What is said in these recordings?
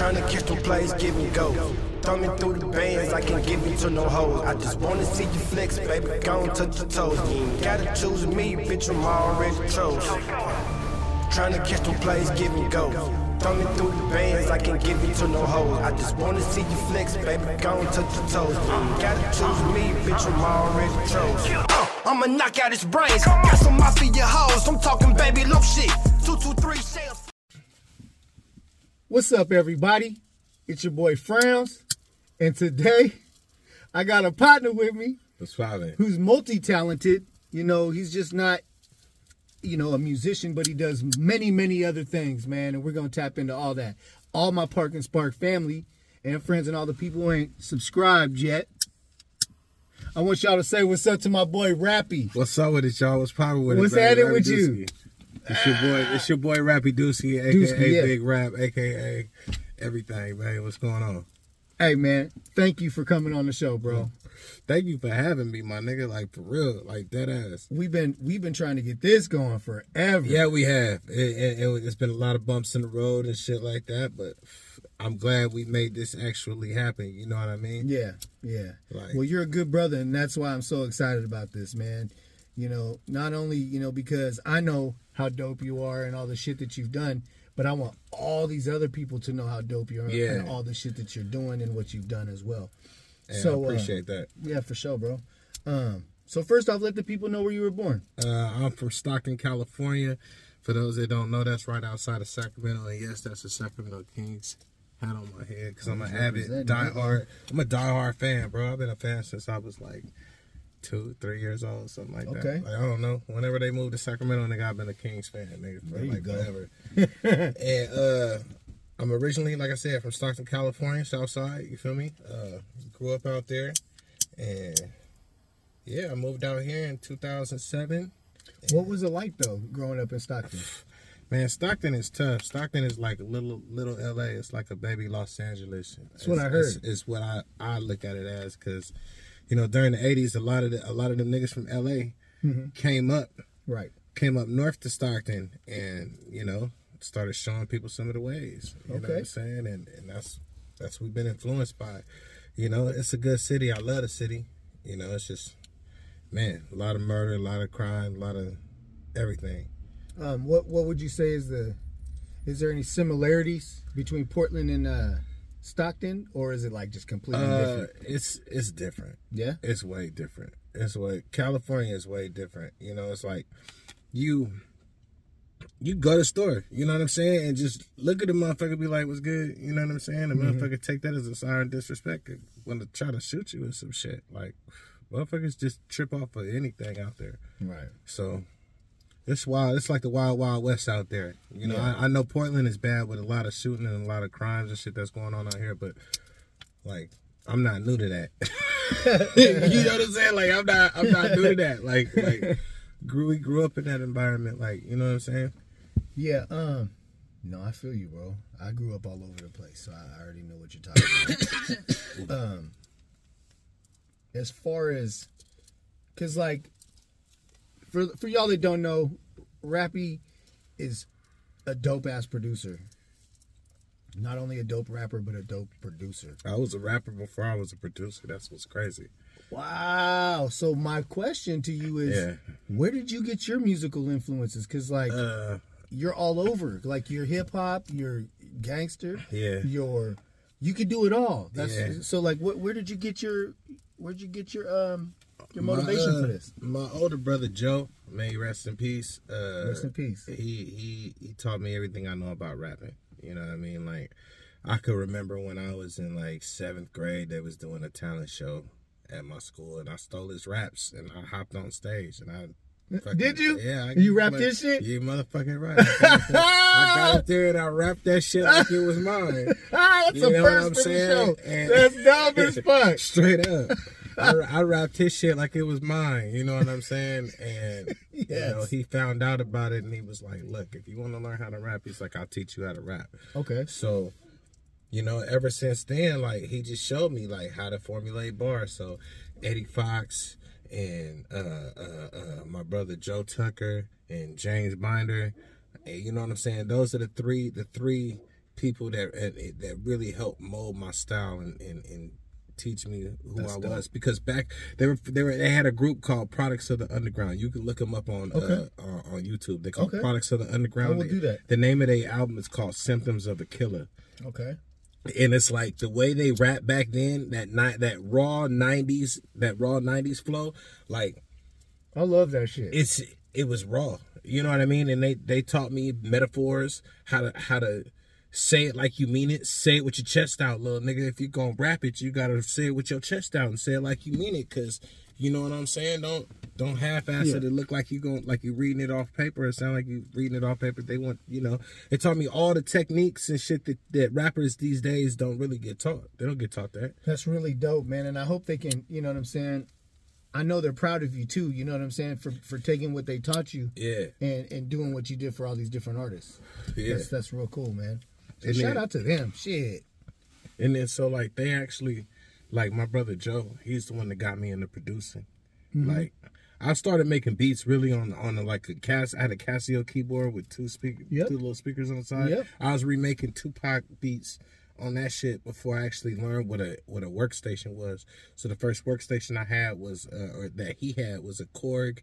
Trying to catch them plays, give and go. Thumbing through the bands, I can't give you to no hoes. I just wanna see you flex, baby. Go and touch your toes. You ain't gotta choose me, bitch. I'm already chose. Trying to catch them plays, give and go. Thumbing through the bands, I can't give you to no hoes. I just wanna see you flex, baby. Go and touch your toes. You ain't gotta choose me, bitch. I'm already chose. I'ma knock out his brains. Got some mafia hoes. I'm talking baby low shit. Two two three shells. What's up, everybody? It's your boy Frowns, and today I got a partner with me What's poppin'? who's multi-talented. You know, he's just not, you know, a musician, but he does many, many other things, man. And we're gonna tap into all that. All my Park and Spark family and friends and all the people who ain't subscribed yet. I want y'all to say what's up to my boy Rappy. What's up with it, y'all? What's poppin' with What's it? man? happening with you? It's your boy. It's your boy Rappy Dooski, aka Dooski, yeah. Big Rap, aka everything, man. What's going on? Hey, man, thank you for coming on the show, bro. Thank you for having me, my nigga. Like for real, like dead ass. We've been we've been trying to get this going forever. Yeah, we have. It, it, it's been a lot of bumps in the road and shit like that, but I'm glad we made this actually happen. You know what I mean? Yeah, yeah. Like- well, you're a good brother, and that's why I'm so excited about this, man. You know, not only you know because I know how dope you are and all the shit that you've done, but I want all these other people to know how dope you are Yeah. and all the shit that you're doing and what you've done as well. And so I uh, appreciate that. yeah, for sure, bro. Um, so first off, let the people know where you were born. Uh, I'm from Stockton, California. For those that don't know, that's right outside of Sacramento. And yes, that's the Sacramento Kings hat on my head because I'm an avid diehard. I'm a diehard fan, bro. I've been a fan since I was like two, three years old, something like Okay. that. Like, I don't know. Whenever they moved to Sacramento, nigga, I've been a Kings fan, nigga, for like go. forever. and uh, I'm originally, like I said, from Stockton, California, South Side. You feel me? Uh, grew up out there, and yeah, I moved out here in 2007. What was it like though, growing up in Stockton? Man, Stockton is tough. Stockton is like a little little LA. It's like a baby Los Angeles. That's what I heard. It's, it's what I, I look at it as because, you know, during the '80s, a lot of the, a lot of the niggas from LA Mm-hmm. came up Right. came up north to Stockton and you know started showing people some of the ways. You know what Okay. I'm saying? And and that's that's what we've been influenced by. You know, it's a good city. I love the city. You know, it's just man, a lot of murder, a lot of crime, a lot of everything. Um, what what would you say is the is there any similarities between Portland and uh, Stockton, or is it like just completely Uh, different? it's it's different. Yeah. It's way different. It's way California is way different. You know, it's like you you go to the store, you know what I'm saying, and just look at the motherfucker, be like, "What's good?" You know what I'm saying? The motherfucker take that as a sign of disrespect, want to try to shoot you or some shit. Like, motherfuckers just trip off of anything out there. Right. So it's wild. It's like the wild, wild west out there. You know, Yeah. I, I know Portland is bad with a lot of shooting and a lot of crimes and shit that's going on out here, but like I'm not new to that. you know what I'm saying? Like I'm not I'm not new to that. Like like grew we grew up in that environment, like, you know what I'm saying? Yeah. Um. No, I feel you, bro. I grew up all over the place, so I already know what you're talking about. um. As far as, cause like, for for y'all that don't know, Rappy is a dope ass producer. Not only a dope rapper, but a dope producer. I was a rapper before I was a producer. That's what's crazy. Wow. So my question to you is, Yeah. where did you get your musical influences? Because like Uh you're all over. Like you're hip hop, you're gangster, Yeah. you're you could do it all. That's Yeah. so like what where did you get your where'd you get your um your motivation my, uh, for this? My older brother Joe, may rest in peace. Uh Rest in peace. he he he taught me everything I know about rapping. You know what I mean? Like I could remember when I was in like seventh grade, they was doing a talent show at my school, and I stole his raps and I hopped on stage and I. fucking- Did you? Yeah. I, You rapped like, this shit? You motherfucking right. I got, up there, I got up there and I rapped that shit like it was mine. Ah, that's You a first I'm for the saying? show. And- That's dumb as fuck. Straight up. I, I rapped his shit like it was mine. You know what I'm saying? And you know, he found out about it and he was like, "Look, if you want to learn how to rap, he's like, I'll teach you how to rap." Okay. So, you know, ever since then, like he just showed me like how to formulate bars. So, Eddie Fox and uh, uh, uh, my brother Joe Tucker and James Binder, and you know what I'm saying? Those are the three, the three people that that really helped mold my style and and, and teach me who That's I dope. was because back they were they were they had a group called Products of the Underground. You can look them up on Okay. uh, on, on YouTube. They call Okay. Products of the Underground. I will do that. The name of their album is called Symptoms of a Killer Okay. and it's like the way they rap back then that night that raw 90s that raw 90s flow like I love that shit. it's it was raw you know what i mean and they they taught me metaphors how to how to say it like you mean it say it with your chest out little nigga if you're gonna rap it you gotta say it with your chest out and say it like you mean it because you know what i'm saying don't don't half-ass Yeah. it it look like you going like you reading it off paper it sound like you reading it off paper they want you know they taught me all the techniques and shit that, that rappers these days don't really get taught they don't get taught that That's really dope, man. And I hope they can, you know what I'm saying? I know they're proud of you too, you know what I'm saying, for for taking what they taught you yeah and and doing what you did for all these different artists. yeah That's that's real cool, man. And shout then- out to them. Shit. And then so like they actually like my brother Joe, he's the one that got me into producing. Mm-hmm. Like I started making beats really on on a, like a Cas I had a Casio keyboard with two speak Yep. two little speakers on the side. Yep. I was remaking Tupac beats on that shit before I actually learned what a what a workstation was. So the first workstation I had was uh, or that he had was a Korg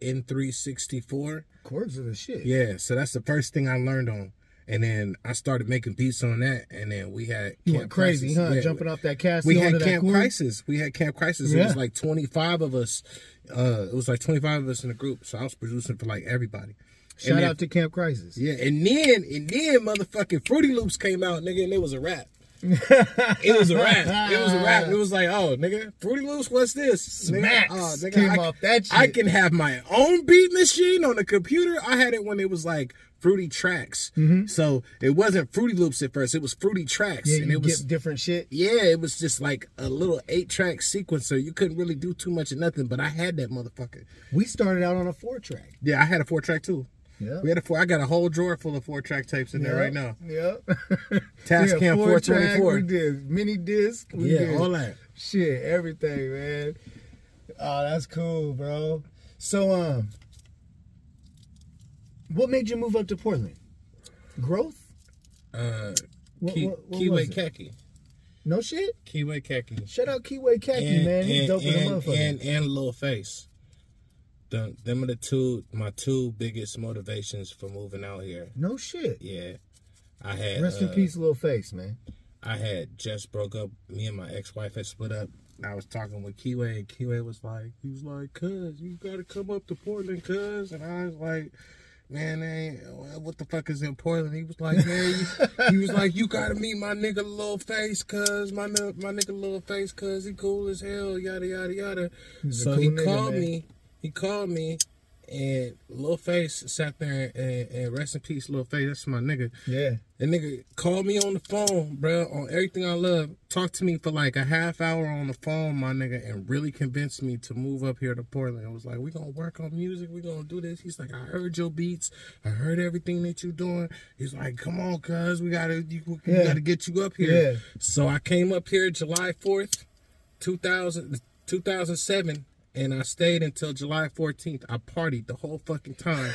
N364. Korgs are the shit. Yeah, so that's the first thing I learned on. And then I started making beats on that, and then we had You Camp went crazy, Crisis. huh? Yeah, Jumping off that Casio we had Camp. Crisis. We had Camp Crisis. It was like 25 of us. Uh, it was like 25 of us in the group. So I was producing for like everybody. Shout then- out to Camp Crisis. Yeah, and then and then motherfucking Fruity Loops came out, nigga, and it was a rap. it was a rap. It was a rap. It was like, oh, nigga, Fruity Loops, what's this? Smacks Nigga, oh, nigga, came I, off that shit. I can have my own beat machine on the computer. I had it when it was like Fruity Tracks. So it wasn't Fruity Loops at first. It was Fruity Tracks, Mm-hmm. Yeah, and it was different shit. yeah, it was just like a little eight track sequencer. You couldn't really do too much of nothing, but I had that motherfucker. We started out on a four track. Yeah, I had a four track too. Yeah. We had a four. I got a whole drawer full of four track tapes in there right now. Yep. Tascam Yeah, four track, 424. We did mini disc. We Yeah, did all that. shit, everything, man. Oh, that's cool, bro. So, um, what made you move up to Portland? Growth? Uh, What, Key, what, what Keyway? Khaki. No shit. Keyway Khaki. Shout out Keyway Khaki, man. He's dope in the and, motherfucker. and, and Lil Face. The, them are the two, my two biggest motivations for moving out here. no shit. Yeah. I had, Rest in uh, peace, little face, man. I had just broke up. Me and my ex-wife had split up. I was talking with Keyway, and Keyway was like, he was like, "Cuz, you gotta come up to Portland, cuz." And I was like, "Man, what the fuck is in Portland?" He was like, "Man, he was like, you gotta meet my nigga Little Face, cuz my my nigga Little Face, cuz he cool as hell, yada yada yada." He's So cool he nigga, called man. me. He called me. And Lil Face sat there and, and rest in peace, Lil Face. That's my nigga. Yeah. That nigga called me on the phone, bro, on everything I love. Talked to me for like a half hour on the phone, my nigga, and really convinced me to move up here to Portland. I was like, we gonna work on music, we gonna do this. He's like, I heard your beats, I heard everything that you're doing. He's like, come on, cuz, we gotta, you, we Yeah. gotta get you up here. Yeah. So I came up here July 4th, 2000, 2007. And I stayed until July 14th. I partied the whole fucking time.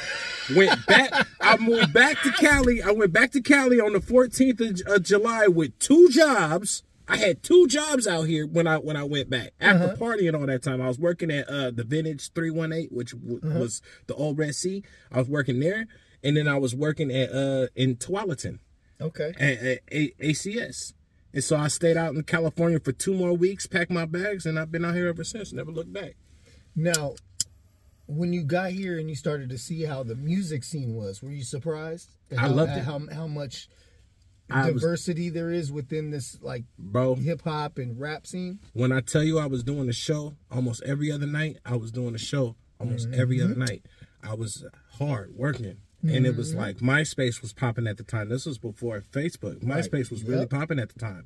Went back. I moved back to Cali. I went back to Cali on the 14th of, of July with two jobs. I had two jobs out here when I when I went back after partying all that time. I was working at uh, the Vintage 318, which w- was the old Red Sea. I was working there, and then I was working at uh in Tualatin Okay. at, at A- ACS. And so I stayed out in California for two more weeks, packed my bags, and I've been out here ever since. Never looked back. Now, when you got here and you started to see how the music scene was, were you surprised? At I how, loved it. How how much I was- diversity there is within this like Bro, hip hop and rap scene? when I tell you I was doing a show almost every other night, I was doing a show almost mm-hmm. every other night. I was hard working. And it was mm-hmm. like MySpace was popping at the time. This was before Facebook. MySpace was really Yep. popping at the time.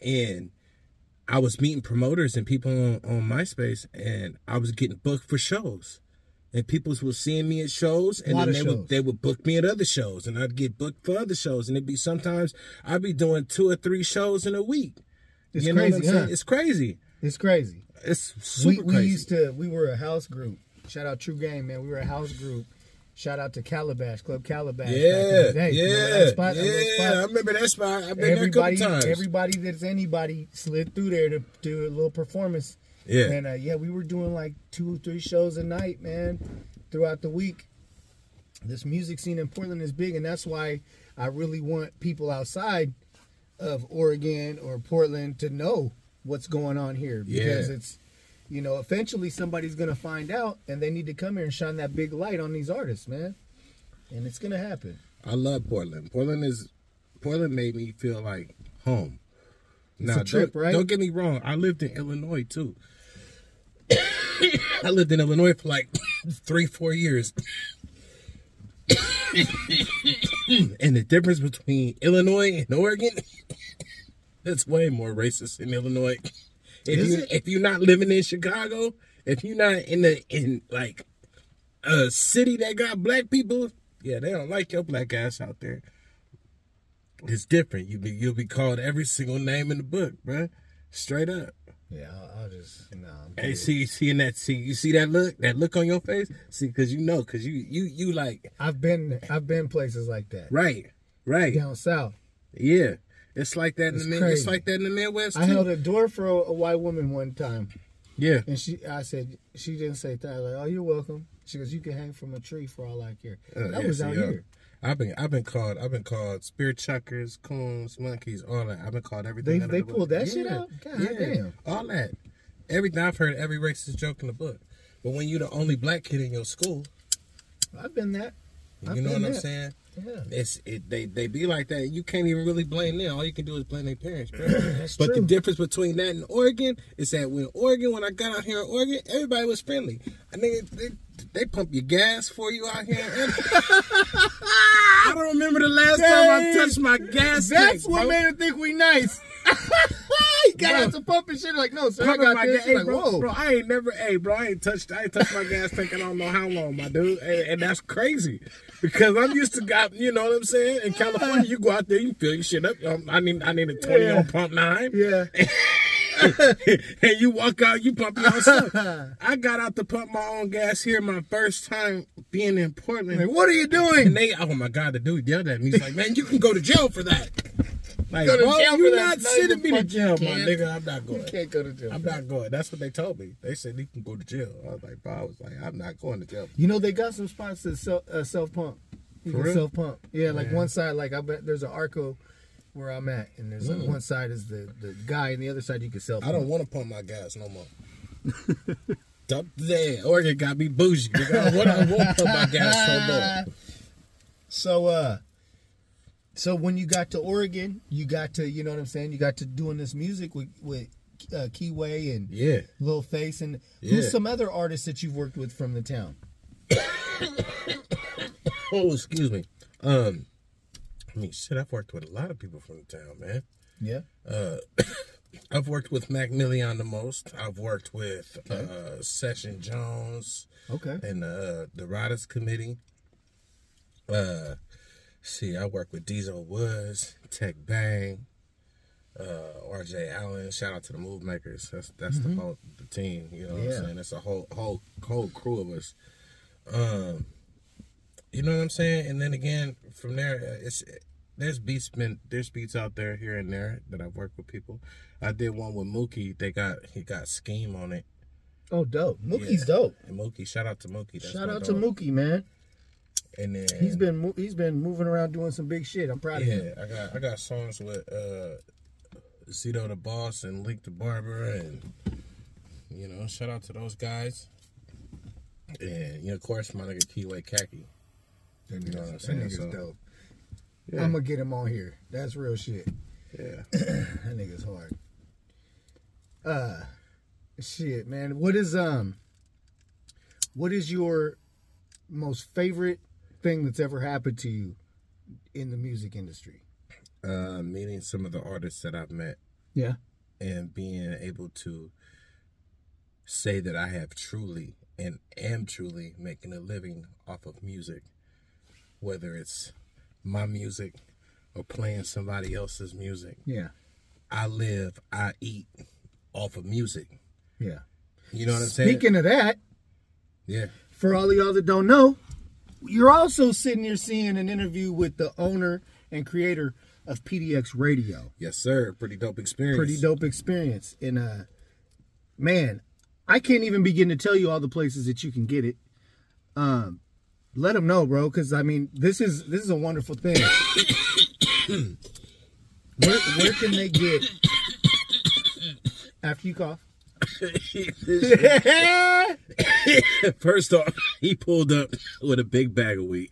And I was meeting promoters and people on, on MySpace and I was getting booked for shows. And people were seeing me at shows and then they shows. would they would book me at other shows and I'd get booked for other shows. And it'd be sometimes I'd be doing two or three shows in a week. It's you crazy, what I'm saying? huh? It's crazy. It's crazy. It's We super we crazy. used to we were a house group. Shout out True Game, man. We were a house group, Shout out to Calabash Club Calabash. back in Yeah, the day. yeah, spot, that little yeah. I remember that spot. I've been everybody, there a couple times. everybody that's anybody slid through there to do a little performance. yeah, And uh, yeah, we were doing like two, or three shows a night, man, throughout the week. This music scene in Portland is big, and that's why I really want people outside of Oregon or Portland to know what's going on here because Yeah. it's, you know, eventually somebody's gonna find out, and they need to come here and shine that big light on these artists, man. And it's gonna happen. I love Portland. Portland is Portland made me feel like home. now, a trip, don't, right? don't get me wrong. I lived in Illinois too. I lived in Illinois for like three, four years. and the difference between Illinois and Oregon, it's way more racist in Illinois. If Is you it? if you're not living in Chicago, if you're not in the in like a city that got black people, yeah, they don't like your black ass out there. It's different. You be you'll be called every single name in the book, bruh. Straight up. Yeah, I'll, I'll just no. I'm Hey, see, seeing that, see, you see that look, that look on your face, see, because you know, because you, you, you like, I've been, I've been places like that right, right, down south. yeah. It's like that in the mid, it's like that in the Midwest I too. held a door for a, a white woman one time, yeah, and she, I said, she didn't say that. I was like, oh, you're welcome. She goes, you can hang from a tree for all I care. Uh, that yeah, was out here. I've been, I've been called, I've been called spear chuckers, coons, monkeys, all that. I've been called everything. They- they the pulled that shit out? God yeah, damn. all that. Everything I've heard, every racist joke in the book. But when you're the only black kid in your school, I've been that. I've you know been what I'm saying? Yeah. It's it they they be like that. You can't even really blame them. All you can do is blame their parents, but the difference between that and Oregon is that when Oregon, when I got out here in Oregon, everybody was friendly. I think they, they pump your gas for you out here. I don't remember the last time I touched my gas. That's tank, what bro. made her think we nice. got out the pump and shit like, no, sir, I got my this. She's like, bro, whoa. bro, I ain't never, hey, bro, I ain't touched, I ain't touched my gas tank I don't know how long, my dude, and, and that's crazy because I'm used to got, you know what I'm saying? In California, you go out there, you fill your shit up. Um, I need, I need a 20 Yeah. on pump nine, Yeah. and you walk out, you pump your own stuff. I got out to pump my own gas here, my first time being in Portland. Like, what are you And doing? they, oh my God, the dude yelled at me. He's like, man, you can go to jail for that. Like, Go to bro, jail you not No, sending me to jail, my nigga. I'm not going. You can't go to jail. I'm not going. That's what they told me. They said he can go to jail. I was like, bro, I was like, I'm not going to jail. You know they got some spots that self uh, self pump. You For can real? self pump. Yeah, like Man. one side, like I bet there's an Arco where I'm at, and there's like Mm. one side is the the guy, and the other side you can self. I don't want to pump my gas no more. Dump there. Oregon got me bougie. Nigga. I want won't pump my gas so more. So uh, so when you got to Oregon, you got to you know what I'm saying. You got to doing this music with with uh, Keyway and Yeah. Lil Face, and Yeah. who's some other artists that you've worked with from the town? Oh, excuse me. Um, I mean, shit, I've worked with a lot of people from the town, man. Yeah. Uh, I've worked with Mac Million the most. I've worked with uh, Session Jones. Okay. and uh, the Riders Committee. Uh, see, I work with Diesel Woods, Tech Bang, uh, RJ Allen. Shout out to the Move Makers. That's that's the whole the team. You know what I'm saying? That's a whole whole whole crew of us. Um, you know what I'm saying? And then again, from there, uh, it's there's beats been there's beats out there here and there that I've worked with people. I did one with Mookie. They got he got Scheme on it. Oh, dope. Mookie's Yeah. dope. And Mookie, shout out to Mookie. That's Shout out to dog. Mookie, man. And then He's been he's been moving around doing some big shit. I'm proud of him. Yeah, I got I got songs with uh Zito the Boss and Link the Barber and you know, shout out to those guys. And you know, of course my nigga Keyway Khaki. That You know what I'm nigga's, that saying? nigga's So- dope. Yeah. I'm gonna get him on here. That's real shit. Yeah. That nigga's hard. Uh, shit, man. What is um, what is your most favorite thing that's ever happened to you in the music industry? Uh meeting some of the artists that I've met Yeah. and being able to say that I have truly and am truly making a living off of music. Whether it's my music or playing somebody else's music. Yeah. I live, I eat off of music. Yeah. You know what I'm saying? Speaking of that, yeah. For all of y'all that don't know, you're also sitting here seeing an interview with the owner and creator of PDX Radio. Yes, sir. Pretty dope experience. Pretty dope experience. And uh man, I can't even begin to tell you all the places that you can get it. Um let them know, bro, cuz I mean, this is this is a wonderful thing. where where can they get after you cough? First off, he pulled up with a big bag of weed.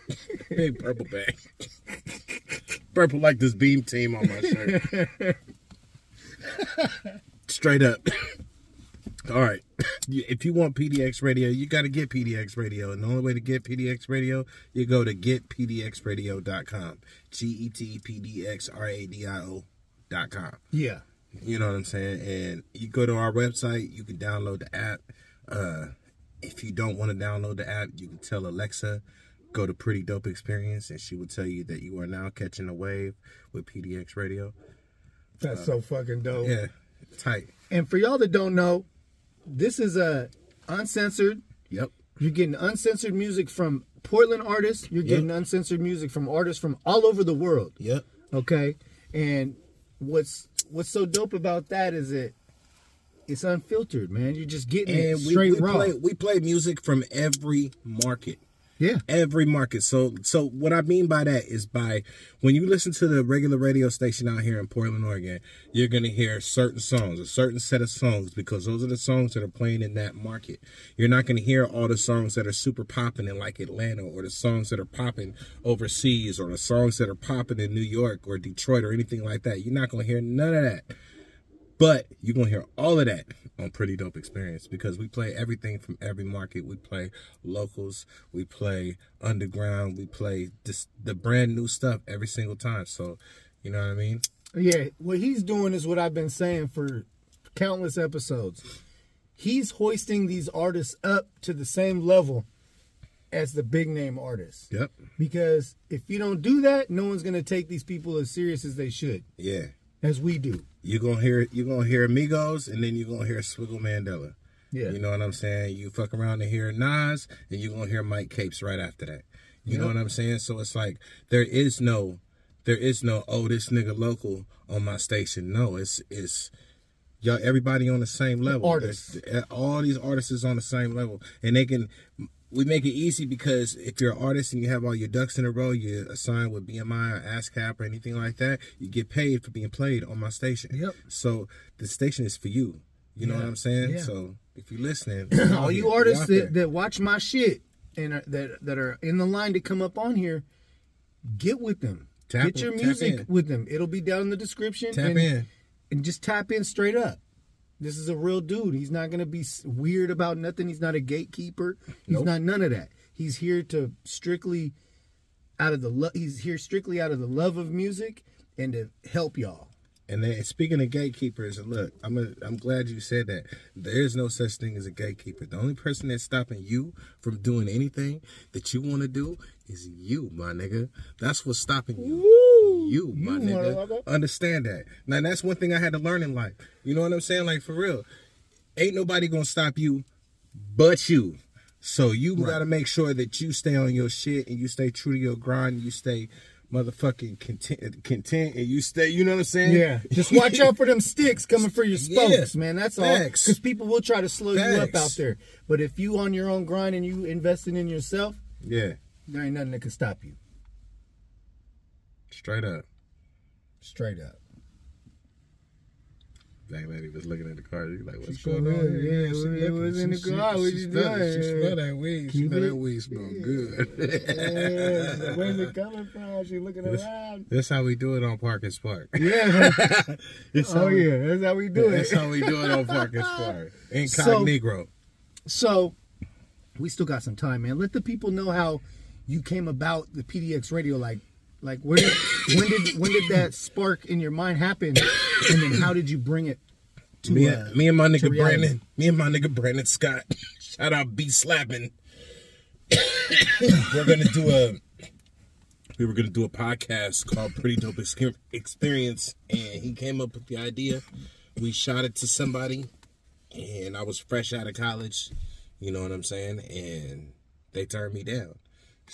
big purple bag. Purple like this beam team on my shirt. Straight up. All right. If you want PDX radio, you got to get PDX radio. And the only way to get PDX radio, you go to getpdxradio.com. G E T P D X R A D I O.com. Yeah. You know what I'm saying? And you go to our website, you can download the app. Uh, if you don't want to download the app, you can tell Alexa, go to Pretty Dope Experience, and she will tell you that you are now catching a wave with PDX Radio. That's so fucking dope. Yeah, tight. And for y'all that don't know, this is a uncensored. Yep. You're getting uncensored music from Portland artists. You're getting uncensored music from artists from all over the world. Yep. Okay. And what's what's so dope about that is that it's unfiltered, man. You're just getting it And we, straight we raw. play we play music from every market. Yeah. every market. So so what I mean by that is by when you listen to the regular radio station out here in Portland, Oregon, you're gonna hear certain songs, a certain set of songs, because those are the songs that are playing in that market. You're not gonna hear all the songs that are super popping in like Atlanta or the songs that are popping overseas or the songs that are popping in New York or Detroit or anything like that. You're not gonna hear none of that. But you're gonna hear all of that on Pretty Dope Experience because we play everything from every market. We play locals, we play underground, we play this, the brand new stuff every single time. So, you know what I mean? Yeah, what he's doing is what I've been saying for countless episodes. He's hoisting these artists up to the same level as the big name artists. Yep. Because if you don't do that, no one's going to take these people as serious as they should, Yeah. as we do. You're gonna hear you're gonna hear Migos and then you're gonna hear Swiggle Mandela. Yeah. You know what I'm saying? You fuck around and hear Nas and you're gonna hear Mike Capes right after that. You know what I'm saying? So it's like there is no there is no oh this nigga local on my station. No, it's it's y'all everybody on the same level. artists. There's- All these artists is on the same level. And they can we make it easy because if you're an artist and you have all your ducks in a row, you're assigned with BMI or ASCAP or anything like that, you get paid for being played on my station. Yep. So the station is for you. You know what I'm saying? Yeah. So if you're listening, All you artists that, that watch my shit and are, that that are in the line to come up on here, get with them. Tap- get your music with them. It'll be down in the description. tap and, in. and just tap in straight up. This is a real dude. He's not gonna be weird about nothing. He's not a gatekeeper. He's Nope. not none of that. He's here to strictly out of the lo- he's here strictly out of the love of music and to help y'all. And then speaking of gatekeepers, look, I'm a, I'm glad you said that. There is no such thing as a gatekeeper. The only person that's stopping you from doing anything that you want to do is you, my nigga. That's what's stopping you. You, my You nigga. Understand that. Now that's one thing I had to learn in life. You know what I'm saying? Like for real, ain't nobody gonna stop you, but you. So you gotta make sure that you stay on your shit and you stay true to your grind. And you stay motherfucking content, content, and you stay. You know what I'm saying? Yeah, just watch out for them sticks coming for your spokes, Yeah, man. That's all. Because people will try to slow you up out there. But if you on your own grind and you investing in yourself, Yeah. there ain't nothing that can stop you. Straight up. Straight up. Black lady was looking at the car. She's like, "What's She going sure on?" is. Yeah, She it was in the she- car. What she you smelled doing? She smelled that weed. She smelled that weed. Smelled good. Yeah, where's it coming from? She looking This- around. That's how we do it on Park and Spark. Yeah. That's oh we- yeah, that's how we do it. That's how we do it on Park and Spark. So- Incognito. So, we still got some time, man. Let the people know how you came about the PDX radio. Like, like where did, when did when did that spark in your mind happen, and then how did you bring it to me, uh, and, me and my nigga? Brandon. Me and my nigga Brandon Scott. Shout out B slapping. We're gonna do a. We were gonna do a podcast called Pretty Dope Experience, and he came up with the idea. We shot it to somebody, and I was fresh out of college. You know what I'm saying? And they turned me down.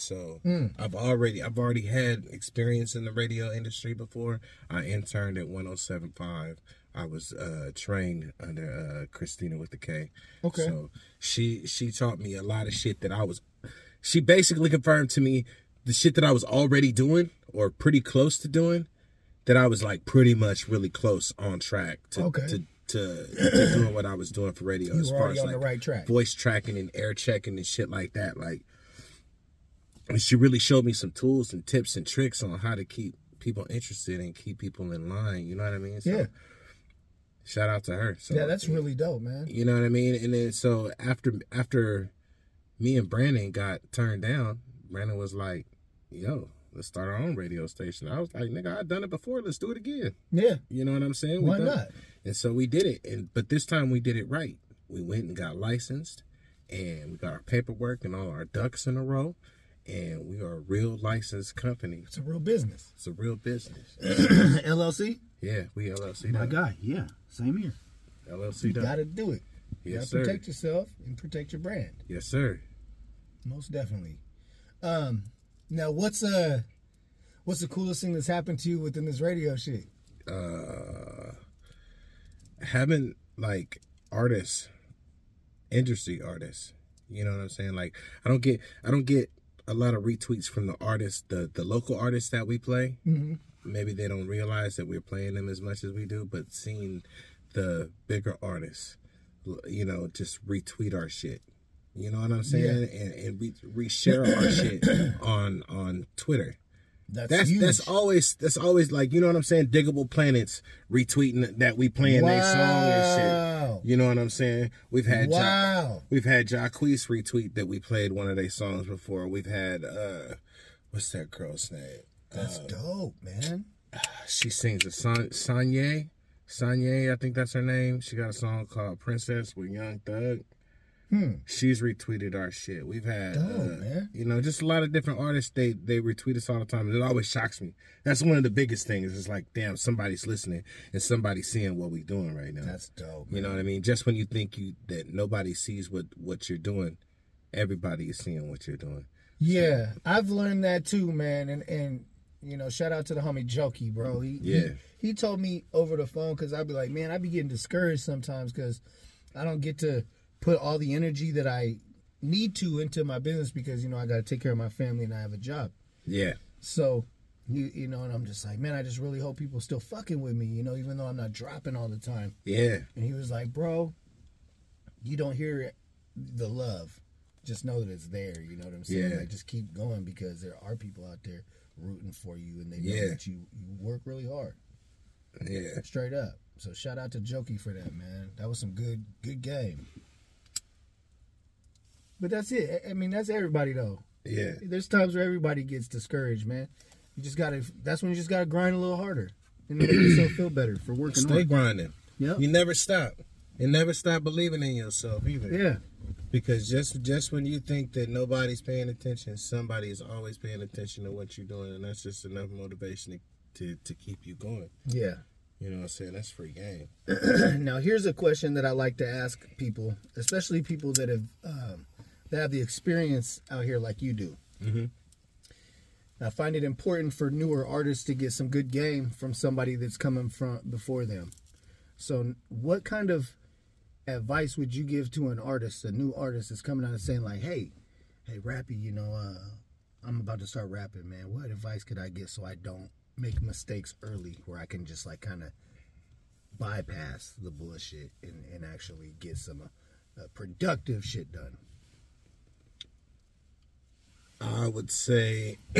So I've already I've already had experience in the radio industry before. I interned at 107.5. I was uh, trained under uh, Christina with the K. Okay. So she she taught me a lot of shit that I was. She basically confirmed to me the shit that I was already doing or pretty close to doing. That I was like pretty much really close on track to Okay. to, to, to doing what I was doing for radio You as were far as on the like right track. voice tracking and air checking and shit like that. Like, and she really showed me some tools and tips and tricks on how to keep people interested and keep people in line. You know what I mean? So, Yeah. Shout out to her. So, Yeah, that's really dope, man. You know what I mean? And then so after after me and Brandon got turned down, Brandon was like, "Yo, let's start our own radio station." I was like, "Nigga, I've done it before. Let's do it again." Yeah. You know what I'm saying? We Why not? And so we did it, and but this time we did it right. We went and got licensed, and we got our paperwork and all our ducks in a row, and we are a real licensed company. It's a real business. It's a real business. LLC? Yeah, we LLC My guy, yeah, same here. LLC You got to do it. You Yes, got to sir. protect yourself and protect your brand. Yes, sir. Most definitely. Um, now what's uh what's the coolest thing that's happened to you within this radio shit? uh having like artists industry artists you know what i'm saying like i don't get i don't get a lot of retweets from the artists the the local artists that we play. Mm-hmm. maybe they don't realize that we're playing them as much as we do but seeing the bigger artists you know just retweet our shit. You know what i'm saying? And, and we reshare our shit on on twitter That's, that's huge. that's always that's always like you know what I'm saying. Digable Planets retweeting that we playing their song and shit. You know what I'm saying? We've had Ja- wow. we've had Jacquees retweet that we played one of their songs before. We've had uh what's that girl's name? That's dope, man. She sings a song Sanye. Sanye, I think that's her name. She got a song called Princess with Young Thug. Hmm. She's retweeted our shit. We've had, Dope, uh, man. you know, just a lot of different artists. They they retweet us all the time, and it always shocks me. That's one of the biggest things. It's like, damn, somebody's listening and somebody's seeing what we're doing right now. That's dope. you know what I mean? Just when you think you that nobody sees what what you're doing, everybody is seeing what you're doing. Yeah, I've learned that too, man. And and you know, shout out to the homie Jokey, bro. He, he- Yeah. He, told me over the phone because I'd be like, man, I'd be getting discouraged sometimes because I don't get to put all the energy that I need to into my business because you know I got to take care of my family and I have a job. Yeah, So. You, you know, and I'm just like, man, I just really hope people still fucking with me, you know, even though I'm not dropping all the time. yeah, And he was like, bro, you don't hear the love. Just know that it's there. You know what I'm saying? Yeah. Like, just keep going because there are people out there rooting for you and they know Yeah. that you, you work really hard. yeah. Straight up. So shout out to Jokey for that, man. That was some good good game. But that's it. I mean, that's everybody though. Yeah. There's times where everybody gets discouraged, man. You just gotta. That's when you just gotta grind a little harder and make yourself feel better for working Stay hard. grinding. Yeah. You never stop. And never stop believing in yourself either. Yeah. Because just just when you think that nobody's paying attention, somebody is always paying attention to what you're doing, and that's just enough motivation to, to, to keep you going. Yeah. You know what I'm saying? That's free game. Now, here's a question that I like to ask people, especially people that have um, that have the experience out here like you do. Mhm. I find it important for newer artists to get some good game from somebody that's coming from before them. So, what kind of advice would you give to an artist, a new artist that's coming out and saying like, "Hey, hey, Rappy, you know, uh, I'm about to start rapping, man. What advice could I get so I don't make mistakes early, where I can just like kind of bypass the bullshit and, and actually get some uh, uh, productive shit done. I would say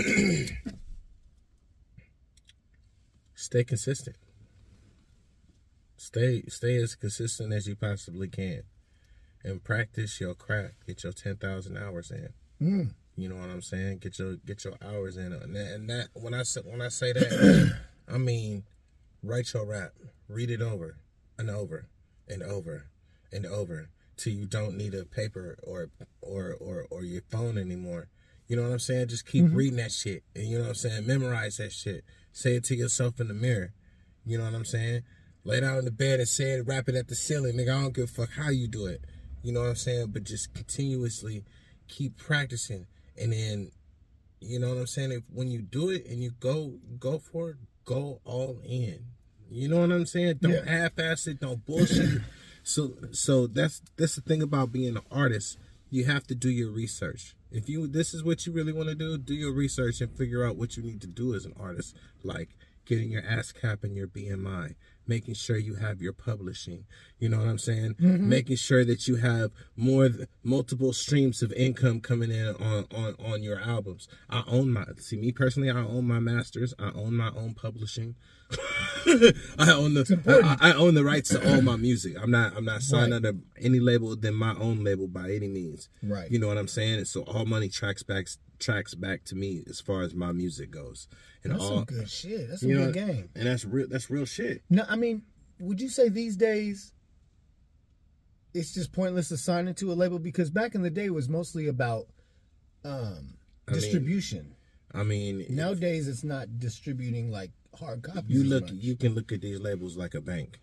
stay consistent. Stay stay as consistent as you possibly can. And practice your craft. Get your ten thousand hours in. Mm. You know what I'm saying? Get your get your hours in, and that, and that when I say when I say that, I mean write your rap, read it over and over and over and over till you don't need a paper or or or or your phone anymore. You know what I'm saying? Just keep mm-hmm. reading that shit, and you know what I'm saying. Memorize that shit. Say it to yourself in the mirror. You know what I'm saying? Lay down in the bed and say it, rap it at the ceiling, nigga. I don't give a fuck how you do it. You know what I'm saying? But just continuously keep practicing, and then You know what I'm saying? If when you do it and you go go for it, go all in. You know what I'm saying? Don't Yeah. half-ass it. Don't bullshit. so so that's that's the thing about being an artist. You have to do your research. If you this is what you really want to do, do your research and figure out what you need to do as an artist. Like getting your ASCAP and your BMI, making sure you have your publishing. You know what I'm saying? Mm-hmm. Making sure that you have more multiple streams of income coming in on on on your albums. I own my see me personally. I own my masters. I own my own publishing. I own the. I, I own the rights to all my music. I'm not I'm not signed Right. under any label than my own label by any means. Right. You know what I'm saying? And So all money tracks back tracks back to me as far as my music goes. And That's all some good shit. That's some you know, game. And that's real that's real shit. No, I mean, would you say these days it's just pointless to sign into a label because back in the day it was mostly about um, I mean, distribution. I mean, Nowadays it's not distributing like hard copies. you look much. you can look at these labels like a bank.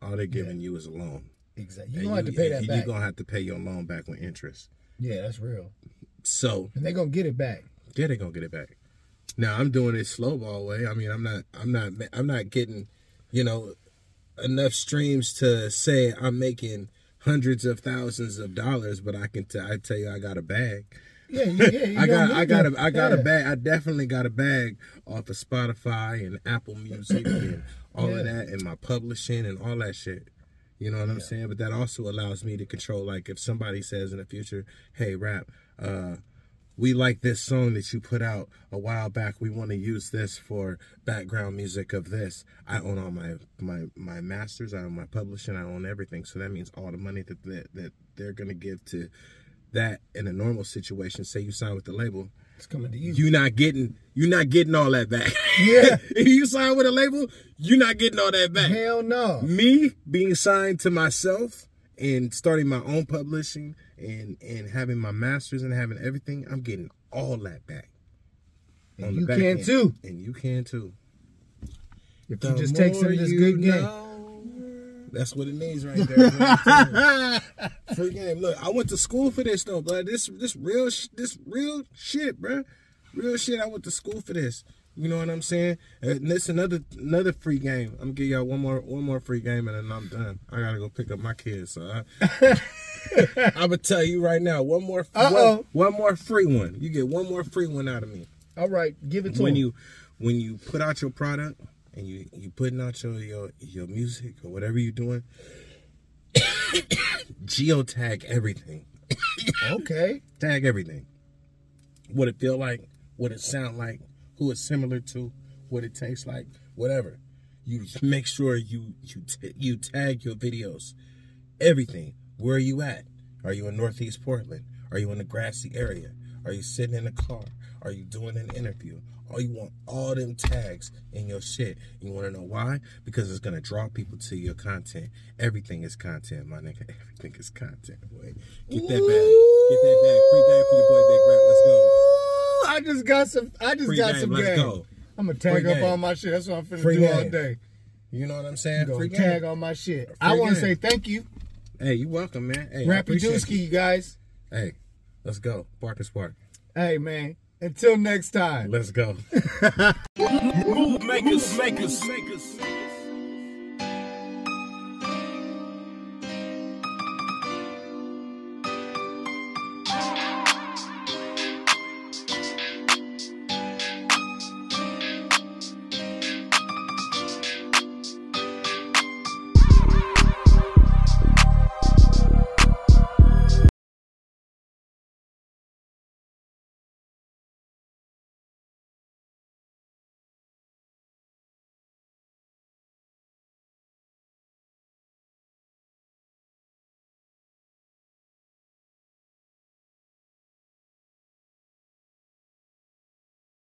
All they're giving you is a loan. exactly. You And don't have to pay that back. You're gonna have to pay your loan back with interest. yeah, that's real. So And they're gonna get it back. yeah, they're gonna get it back. Now I'm doing it slow ball way. I mean, I'm not, I'm not, I'm not getting, you know, enough streams to say I'm making hundreds of thousands of dollars, but I can, t- I tell you, I got a bag. Yeah, you, yeah. I got, I got a. I got a bag. I definitely got a bag off of Spotify and Apple Music and all of that, and my publishing and all that shit. You know what I'm saying? But that also allows me to control. Like if somebody says in the future, "Hey, rap, uh, we like this song that you put out a while back. We want to use this for background music of this." I own all my my my masters. I own my publishing. I own everything. So that means all the money that that, that they're gonna give to that in a normal situation. Say you sign with the label, It's coming to you. You're not getting you're not getting all that back. Yeah. if you sign with a label, you're not getting all that back. Hell no. Me being signed to myself and starting my own publishing and and having my masters and having everything, I'm getting all that back. And you back can end. too. And you can too. If you just take some of this good game. That's what it means right there. Free game. Look, I went to school for this though, but this this real this real shit, bro. Real shit. I went to school for this. You know what I'm saying? And this another another free game. I'm gonna give y'all one more one more free game and then I'm done. I gotta go pick up my kids. So I, I'm gonna tell you right now, one more one, one more free one. You get one more free one out of me All right, give it to when him. you when you put out your product and you you putting out your your your music or whatever you're doing geotag everything okay. tag everything what it feel like what it sound like who it's similar to what it tastes like whatever you make sure you you you tag your videos everything where are you at are you in northeast portland are you in the grassy area are you sitting in a car are you doing an interview Oh, you want all them tags in your shit. You want to know why? Because it's gonna draw people to your content. Everything is content, my nigga. Everything is content. Boy, get that bag. Get that bag. Free game for your boy Big Rap. Let's go. Ooh, I just got some. I just Free got game, some let's game. go. I'm gonna tag Free up game. all my shit. That's what I'm finna Free do all day. You know what I'm saying? Go Free tag game. on my shit. I want to say thank you, Hey, you welcome, man. Hey, I Rappy appreciate Dooski, you. you guys. Hey, let's go. Park and spark. Hey man, until next time. Let's go. Move makers, makers, makers.